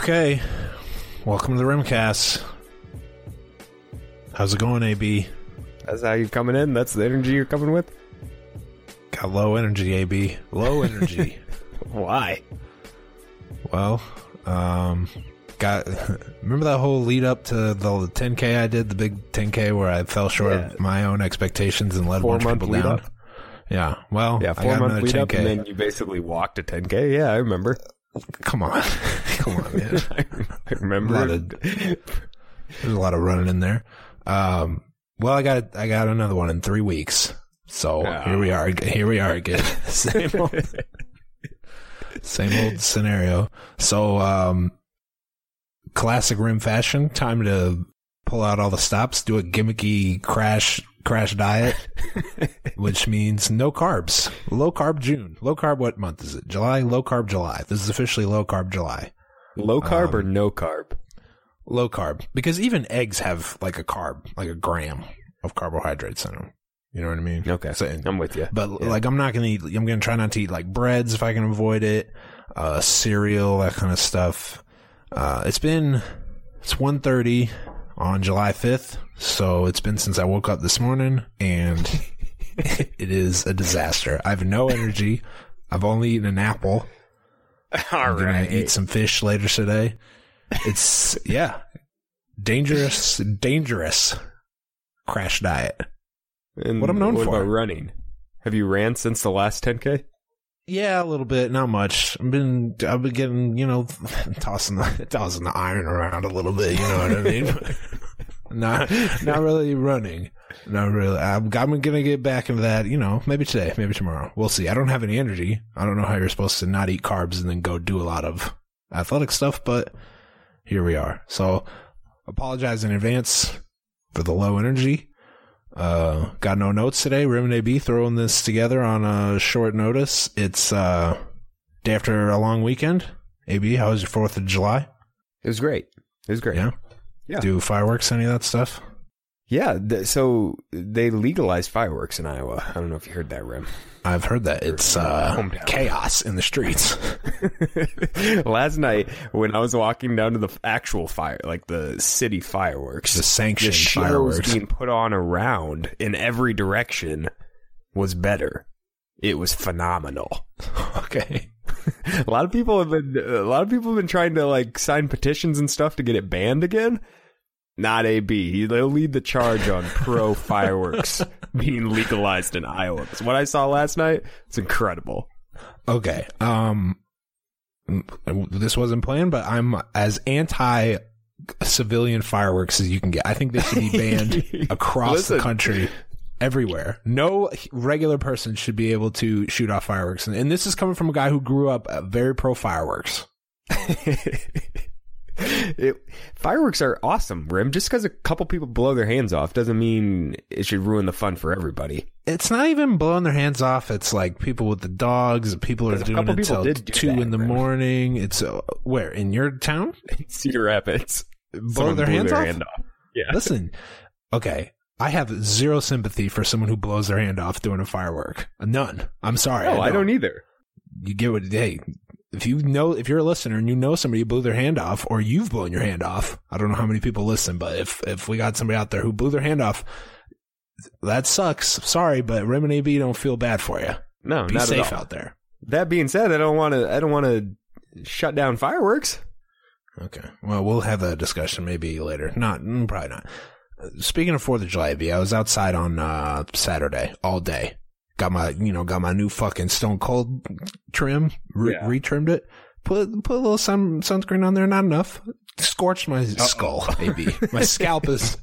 Okay, welcome to the Rimcast. How's it going, AB? That's how you're coming in. That's the energy you're coming with. Got low energy, AB. Low energy. Why? well, um, got remember that whole lead up to the 10k I did, the big 10k where I fell short Yeah. of my own expectations and let a Four bunch of people lead down. up. Yeah, well, Yeah, I four got month lead up, 10K. and then you basically walked a 10k. Yeah, I remember. Come on, come on, man. I A remember. it. of- There's a lot of running in there. Um, well, I got I got another one in three weeks. So here we are. Here we are again. same old, same old scenario. So, um, classic rim fashion. Time to pull out all the stops. Do a gimmicky crash crash diet, which means no carbs. Low carb June. Low carb. What month is it? July. Low carb July. This is officially low carb July. Low carb or Um, no carb? low carb because even eggs have like a carb, like a gram of carbohydrates in them. You know what I mean? Okay, So- I'm with you. but Yeah. like I'm not gonna eat. I'm gonna try not to eat like breads if I can avoid it. Uh, cereal, that kind of stuff. Uh, it's been it's 1.30 on July 5th, so it's been since I woke up this morning, and it is a disaster. I have no energy. I've only eaten an apple. All I'm gonna eat some fish later today. It's yeah, dangerous, dangerous crash diet. And what I'm known what for. about running? Have you ran since the last 10k? Yeah, a little bit, not much. I've been, I've been getting, you know, tossing the tossing the iron around a little bit. You know what I mean? Not, not really running. Not really. I'm, I'm gonna get back into that. You know, maybe today, maybe tomorrow. We'll see. I don't have any energy. I don't know how you're supposed to not eat carbs and then go do a lot of athletic stuff, but here we are. So, apologize in advance for the low energy. Uh, got no notes today. Rim and AB throwing this together on a short notice. It's uh day after a long weekend. AB, how was your Fourth of July? It was great. It was great. Yeah? Yeah. Do fireworks, any of that stuff? Yeah. th- so they legalized fireworks in Iowa. I don't know if you heard that, Rim. I've heard that it's uh chaos in the streets. Last night, when I was walking down to the actual fire, like the city fireworks, the the sanctioned shows fireworks. being put on around in every direction was better. It was phenomenal. okay. A lot of people have been a lot of people have been trying to like sign petitions and stuff to get it banned again. Not AB. They'll lead the charge on pro fireworks being legalized in Iowa. 'Cause what I saw last night, it's incredible. Okay. Um this wasn't planned, but I'm as anti civilian fireworks as you can get. I think they should be banned across Listen. the country everywhere. No regular person should be able to shoot off fireworks. And, and this is coming from a guy who grew up uh, very pro fireworks. it, fireworks are awesome, Rim. Just because a couple people blow their hands off doesn't mean it should ruin the fun for everybody. It's not even blowing their hands off. It's like people with the dogs. People are doing it did do two that, in the right? morning. It's uh, where in your town Cedar Rapids. blow Someone their hands their off. hand off. Yeah. Listen, okay. I have zero sympathy for someone who blows their hand off doing a firework. None. I'm sorry. No, I don't either. You get what? Hey, if you know, if you're a listener and you know somebody who blew their hand off, or you've blown your hand off, I don't know how many people listen, but if if we got somebody out there who blew their hand off, that sucks. Sorry, but Rim and AB don't feel bad for you. No, Be not safe at all. out there. That being said, I don't want to. I don't want to shut down fireworks. Okay. Well, we'll have a discussion maybe later. Not mm, probably not. Speaking of Fourth of July, B, I was outside on uh, Saturday all day. Got my, you know, got my new fucking Stone Cold trim. Re- Yeah. Retrimmed it. Put put a little sun sunscreen on there. Not enough. Scorched my skull. Maybe my scalp is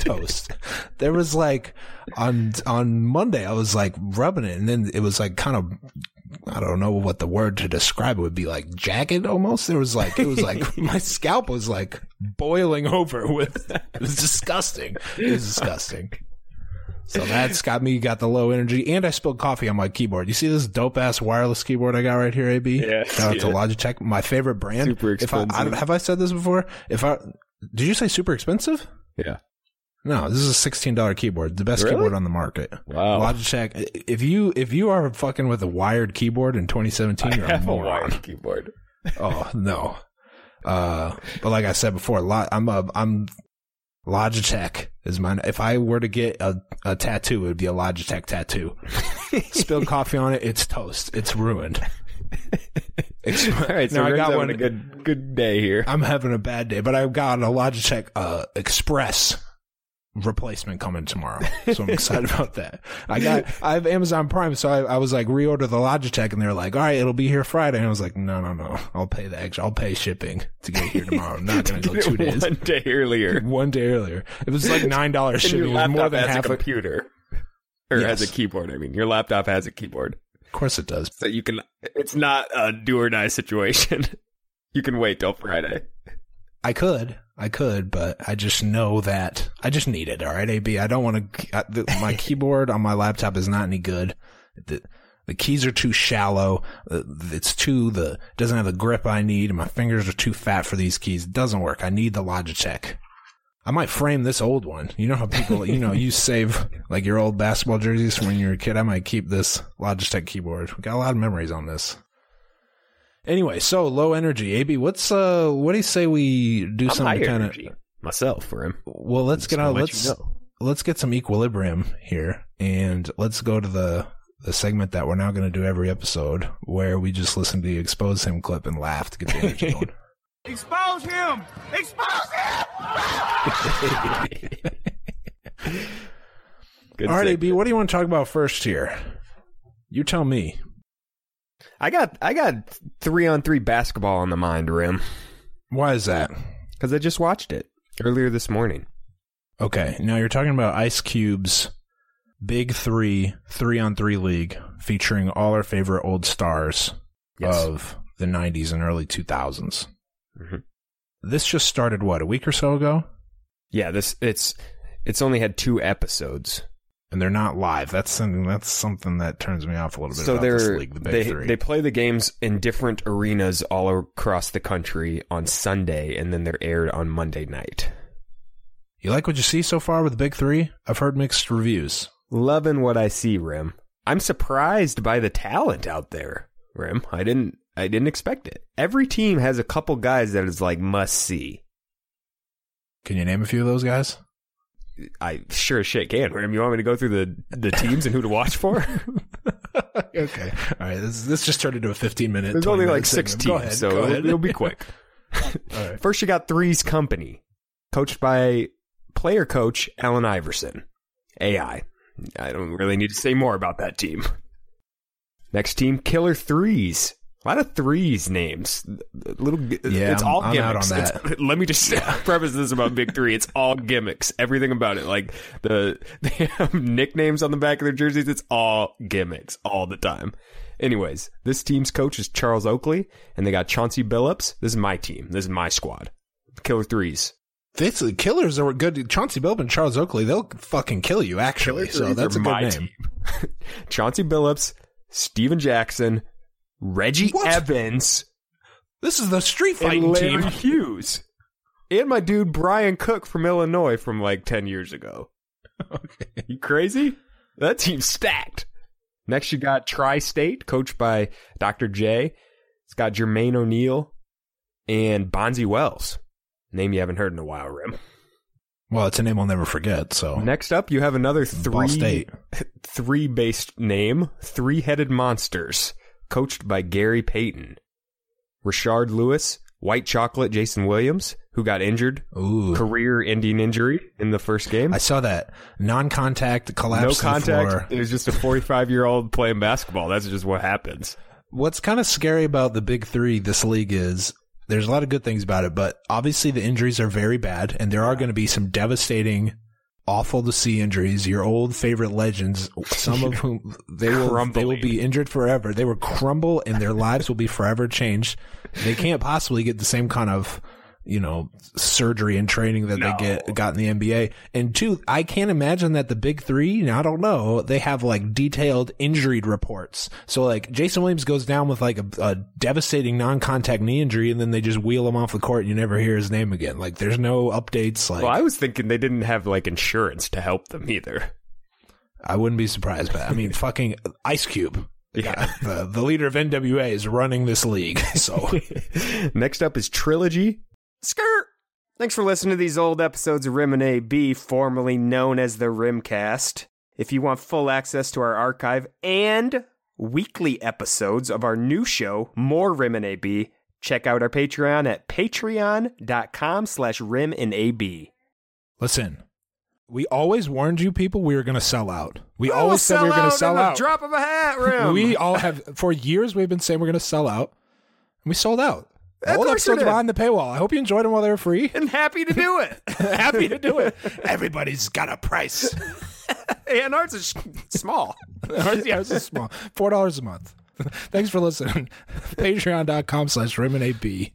toast. There was like on on Monday, I was like rubbing it, and then it was like kind of I don't know what the word to describe it would be like jagged almost. There was like it was like my scalp was like boiling over with it was disgusting. It was disgusting. So that's got me got the low energy, and I spilled coffee on my keyboard. You see this dope ass wireless keyboard I got right here, AB? Yeah, Shout out to. Logitech, my favorite brand. Super If I, I, expensive. have I said this before? If I did you say super expensive? Yeah. No, this is a sixteen dollar keyboard, the best Really? keyboard on the market. Wow. Logitech. If you if you are fucking with a wired keyboard in 2017, I you're a have a moron. wired keyboard. Oh no. Uh, but like I said before, lo- I'm a, I'm Logitech is mine. If I were to get a, a tattoo, it would be a Logitech tattoo. Spilled coffee on it, it's toast. It's ruined. Ex- All right, so Now, I got one- a good good day here. I'm having a bad day, but I've got a Logitech uh, Express replacement coming tomorrow, so I'm excited about that. I got I have Amazon Prime, so I, I was like reorder the Logitech, and they're like, "All right, it'll be here Friday," and I was like, "No, no, no, I'll pay the extra. I'll pay shipping to get here tomorrow. I'm not gonna go two days." One day earlier. One day earlier, it was like nine dollars shipping. your more than has half. a A, computer. Or has a keyboard, I mean. Your laptop has a keyboard. of course, it does. So you can it's not a do or die situation. you can wait till Friday. I could, I could, but I just know that I just need it. All right, AB. I don't want to. My keyboard on my laptop is not any good. The, the keys are too shallow. It's too the doesn't have the grip I need. and My fingers are too fat for these keys. It doesn't work. I need the Logitech. I might frame this old one. You know how people, you know, you save like your old basketball jerseys from when you were a kid. I might keep this Logitech keyboard. We got a lot of memories on this. Anyway, so low energy. AB, what's uh what do you say we do I'm something kind of myself for him. well, let's get out let let's you know. let's get some equilibrium here and let's go to the the segment that we're now going to do every episode where we just listen to the expose him clip and laugh to get the energy going. Expose him! Expose him! Good All right, save. AB, what do you want to talk about first here? You tell me. I got I got three on three basketball on the mind, Rim. Why is that? Because I just watched it earlier this morning. Okay, now you're talking about Ice Cube's Big Three three on three league featuring all our favorite old stars Yes. of the 90s and early 2000s. Mhm. This just started what a week or so ago, Yeah, this it's it's only had two episodes. And they're not live. That's something. That's something that turns me off a little bit. so about this they're league, the Big they Three. they play the games in different arenas all across the country on Sunday, and then they're aired on Monday night. you like what you see so far with the Big Three? I've heard mixed reviews. Loving what I see, Rim. I'm surprised by the talent out there, Rim. I didn't I didn't expect it. Every team has a couple guys that is like must see. Can you name a few of those guys? I sure as shit can. You want me to go through the the teams and who to watch for? okay, all right. This this just turned into a 15 minute. There's 20 only minute like six segment. Teams, ahead, so it'll, it'll be quick. all right. First, you got Three's Company, coached by player coach Allen Iverson. AI. I don't really need to say more about that team. Next team, Killer Threes. A lot of threes names. Little, Yeah, it's I'm- all I'm out gimmicks. on It's- let me just preface this about Big Three. It's all gimmicks. Everything about it, like the they have nicknames on the back of their jerseys. It's all gimmicks all the time. Anyways, this team's coach is Charles Oakley, and they got Chauncey Billups. This is my team. This is my squad. Killer Threes. This, killers are good. Chauncey Billups and Charles Oakley, they'll fucking kill you. Actually, so that's a good my name. team. Chauncey Billups, Stephen Jackson, Reggie What? Evans, This is the street and fighting Larry team. Hughes. And my dude Brian Cook from Illinois from like 10 years ago. You crazy? That team's stacked. Next, you got Tri State, coached by Dr. J. It's got Jermaine O'Neal and Bonzi Wells. Name you haven't heard in a while, Rim. Well, it's a name I'll never forget. So Next up, you have another Ball three State. three based name, Three Headed Monsters, coached by Gary Payton. Rashard Lewis, White Chocolate Jason Williams, who got injured, Ooh, career ending injury in the first game. I saw that non-contact collapse. No to the floor. contact. It was just a 45 year old playing basketball. That's just what happens. What's kind of scary about the big three this league is there's a lot of good things about it, but obviously the injuries are very bad, and there are going to be some devastating, awful to see injuries. Your old favorite legends, some of whom they will they will be injured forever. They will crumble, and their lives will be forever changed. They can't possibly get the same kind of you know surgery and training that No. they get got in the NBA. And two, I can't imagine that the big three. I don't know. They have like detailed injured reports. So like Jason Williams goes down with like a, a devastating non-contact knee injury, and then they just wheel him off the court, and you never hear his name again. Like there's no updates. Like Well, I was thinking they didn't have like insurance to help them either. I wouldn't be surprised. But I mean, fucking Ice Cube. Yeah, the, the leader of NWA is running this league. So Next up is Trilogy. Skirt. Thanks for listening to these old episodes of Rim and AB, formerly known as the Rimcast. If you want full access to our archive and weekly episodes of our new show, More Rim and AB, check out our Patreon at patreon.com slash rim and AB. listen, we always warned you people we were going to sell out. We always said we were going to sell out. drop of a hat, Rim. We all have for years we've been saying we're going to sell out, and we sold out. Of All episodes behind the paywall. I hope you enjoyed them while they were free. and happy to do it. Happy to do it. Everybody's got a price. and ours is small. Ours- yeah, it's small. Four dollars a month. Thanks for listening. Patreon.com slash Rim and AB.